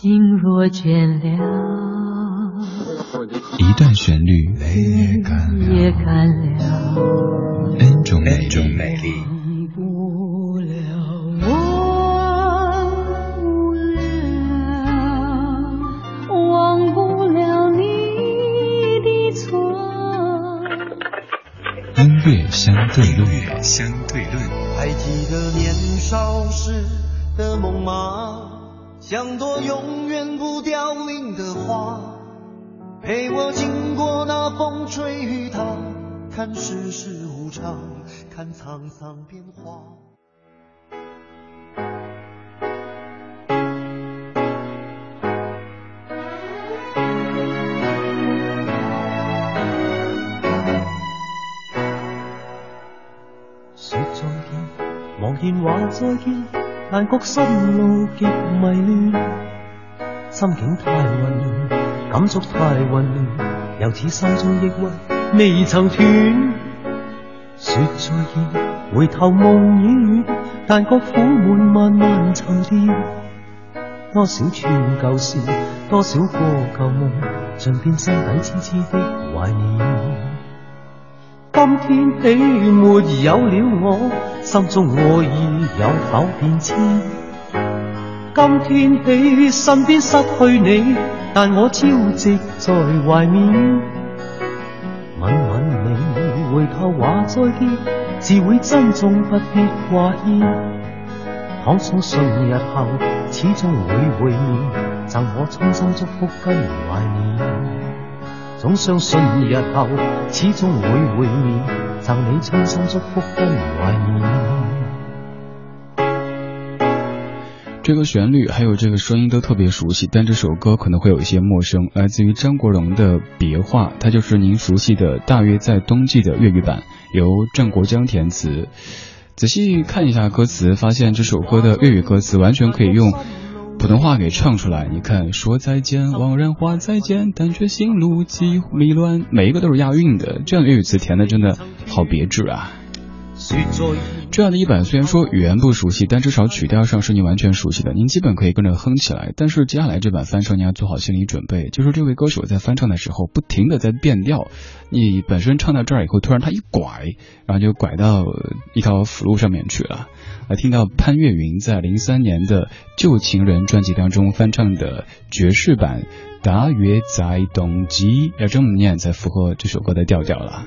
心若倦了，一段旋律也干了，N 种美丽。相对论，相对论。还记得年少时的梦吗？像朵永远不凋零的花，陪我经过那风吹雨打，看世事无常，看沧桑变化。言话再见，但觉心路极迷乱，心境太混乱，感触太混乱，又似心中抑郁未曾断。说再见，回头梦已远，但觉苦闷慢慢沉淀。多少串旧事，多少个旧梦，尽变心底痴痴的怀念。今天起没有了我，心中爱意有否变迁？今天起身边失去你，但我朝夕在怀缅。吻吻你，回头话再见，自会珍重不必挂牵。倘相信日后始终会会面，赠我衷心祝福跟怀念。总相信日后始终会会面，赠你衷心祝福跟怀念。这个旋律还有这个声音都特别熟悉，但这首歌可能会有一些陌生。来自于张国荣的《别话》，它就是您熟悉的《大约在冬季》的粤语版，由郑国江填词。仔细看一下歌词，发现这首歌的粤语歌词完全可以用。普通话给唱出来，你看，说再见，惘然话再见，但却心路几迷乱，每一个都是押韵的，这样的粤语词填的真的好别致啊。这样的一版虽然说语言不熟悉，但至少曲调上是你完全熟悉的，您基本可以跟着哼起来。但是接下来这版翻唱你要做好心理准备，就是这位歌手在翻唱的时候不停的在变调，你本身唱到这儿以后，突然他一拐，然后就拐到一条辅路上面去了。来听到潘越云在零三年的《旧情人》专辑当中翻唱的爵士版《大约在冬季》，要这么念才符合这首歌的调调了。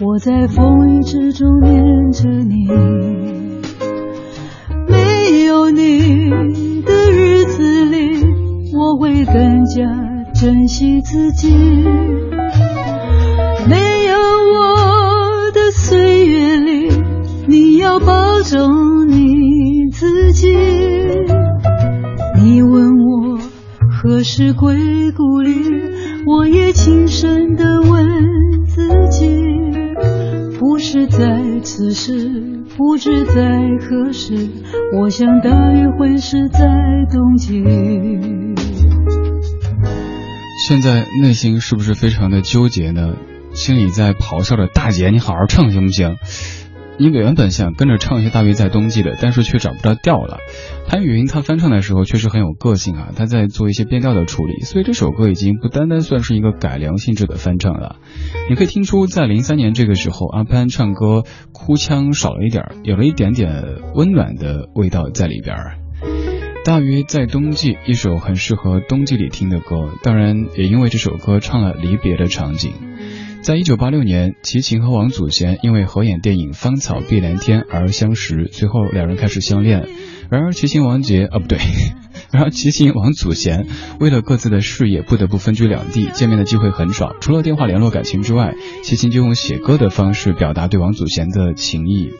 我在风雨之中念着你，没有你的日子里，我会更加珍惜自己。没有我的岁月里，你要保重你自己。你问我何时归故里，我也轻声的此时，不知在何时，我想大约会是在冬季。现在内心是不是非常的纠结呢？心里在咆哮着：“大姐，你好好唱行不行？”你原本想跟着唱一些大约在冬季的，但是却找不着调了。潘宇云他翻唱的时候确实很有个性啊，他在做一些变调的处理，所以这首歌已经不单单算是一个改良性质的翻唱了。你可以听出，在零三年这个时候，阿潘唱歌哭腔少了一点，有了一点点温暖的味道在里边。大约在冬季，一首很适合冬季里听的歌，当然也因为这首歌唱了离别的场景。在一九八六年，齐秦和王祖贤因为合演电影《芳草碧连天》而相识，随后两人开始相恋。然而齐秦王杰啊不对，然而齐秦王祖贤为了各自的事业不得不分居两地，见面的机会很少，除了电话联络感情之外，齐秦就用写歌的方式表达对王祖贤的情谊。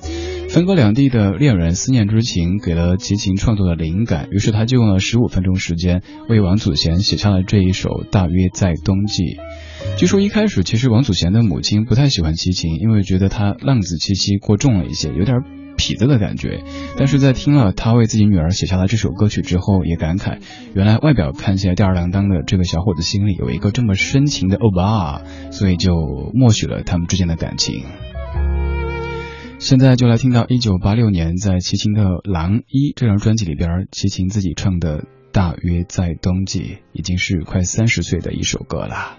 分隔两地的恋人思念之情，给了齐秦创作的灵感。于是他就用了十五分钟时间，为王祖贤写下了这一首《大约在冬季》。据说一开始，其实王祖贤的母亲不太喜欢齐秦，因为觉得他浪子气息过重了一些，有点痞子的感觉。但是在听了他为自己女儿写下了这首歌曲之后，也感慨，原来外表看起来吊儿郎当的这个小伙子心里有一个这么深情的欧巴，所以就默许了他们之间的感情。现在就来听到一九八六年在齐秦的《狼一》这张专辑里边，齐秦自己唱的《大约在冬季》，已经是快三十岁的一首歌了。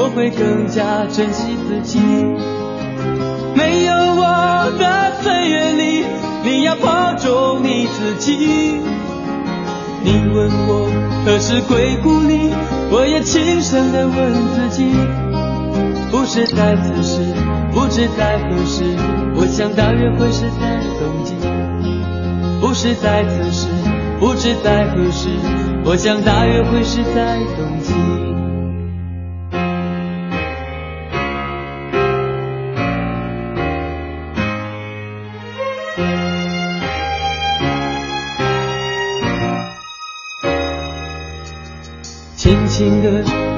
我会更加珍惜自己。没有我的岁月里，你要保重你自己。你问我何时归故里，我也轻声地问自己。不是在此时，不知在何时，我想大约会是在冬季。不是在此时，不知在何时，我想大约会是在冬季。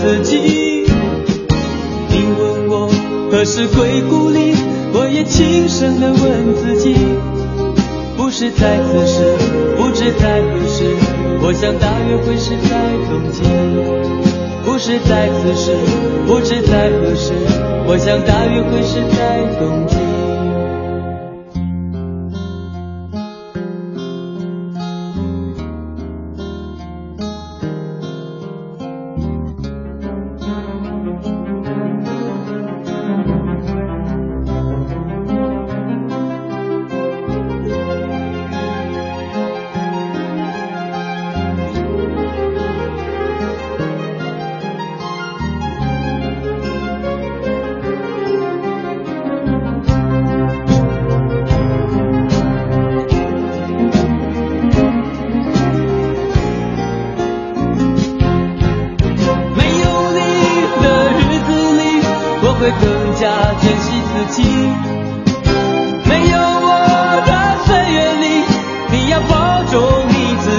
自己。你问我何时归故里，我也轻声地问自己。不是在此时，不知在何时，我想大约会是在冬季。不是在此时，不知在何时，我想大约会是在冬季。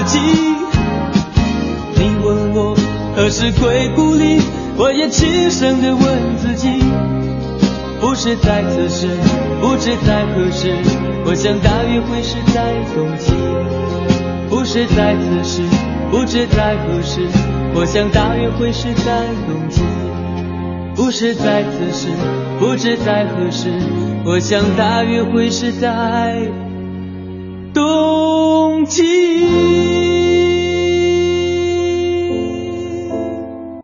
自己，你问我何时归故里，我也轻声的问自己，不是在此时，不知在何时，我想大约会是在冬季，不是在此时，不知在何时，我想大约会是在冬季，不是在此时，不知在何时，我想大约会是在冬季。冬季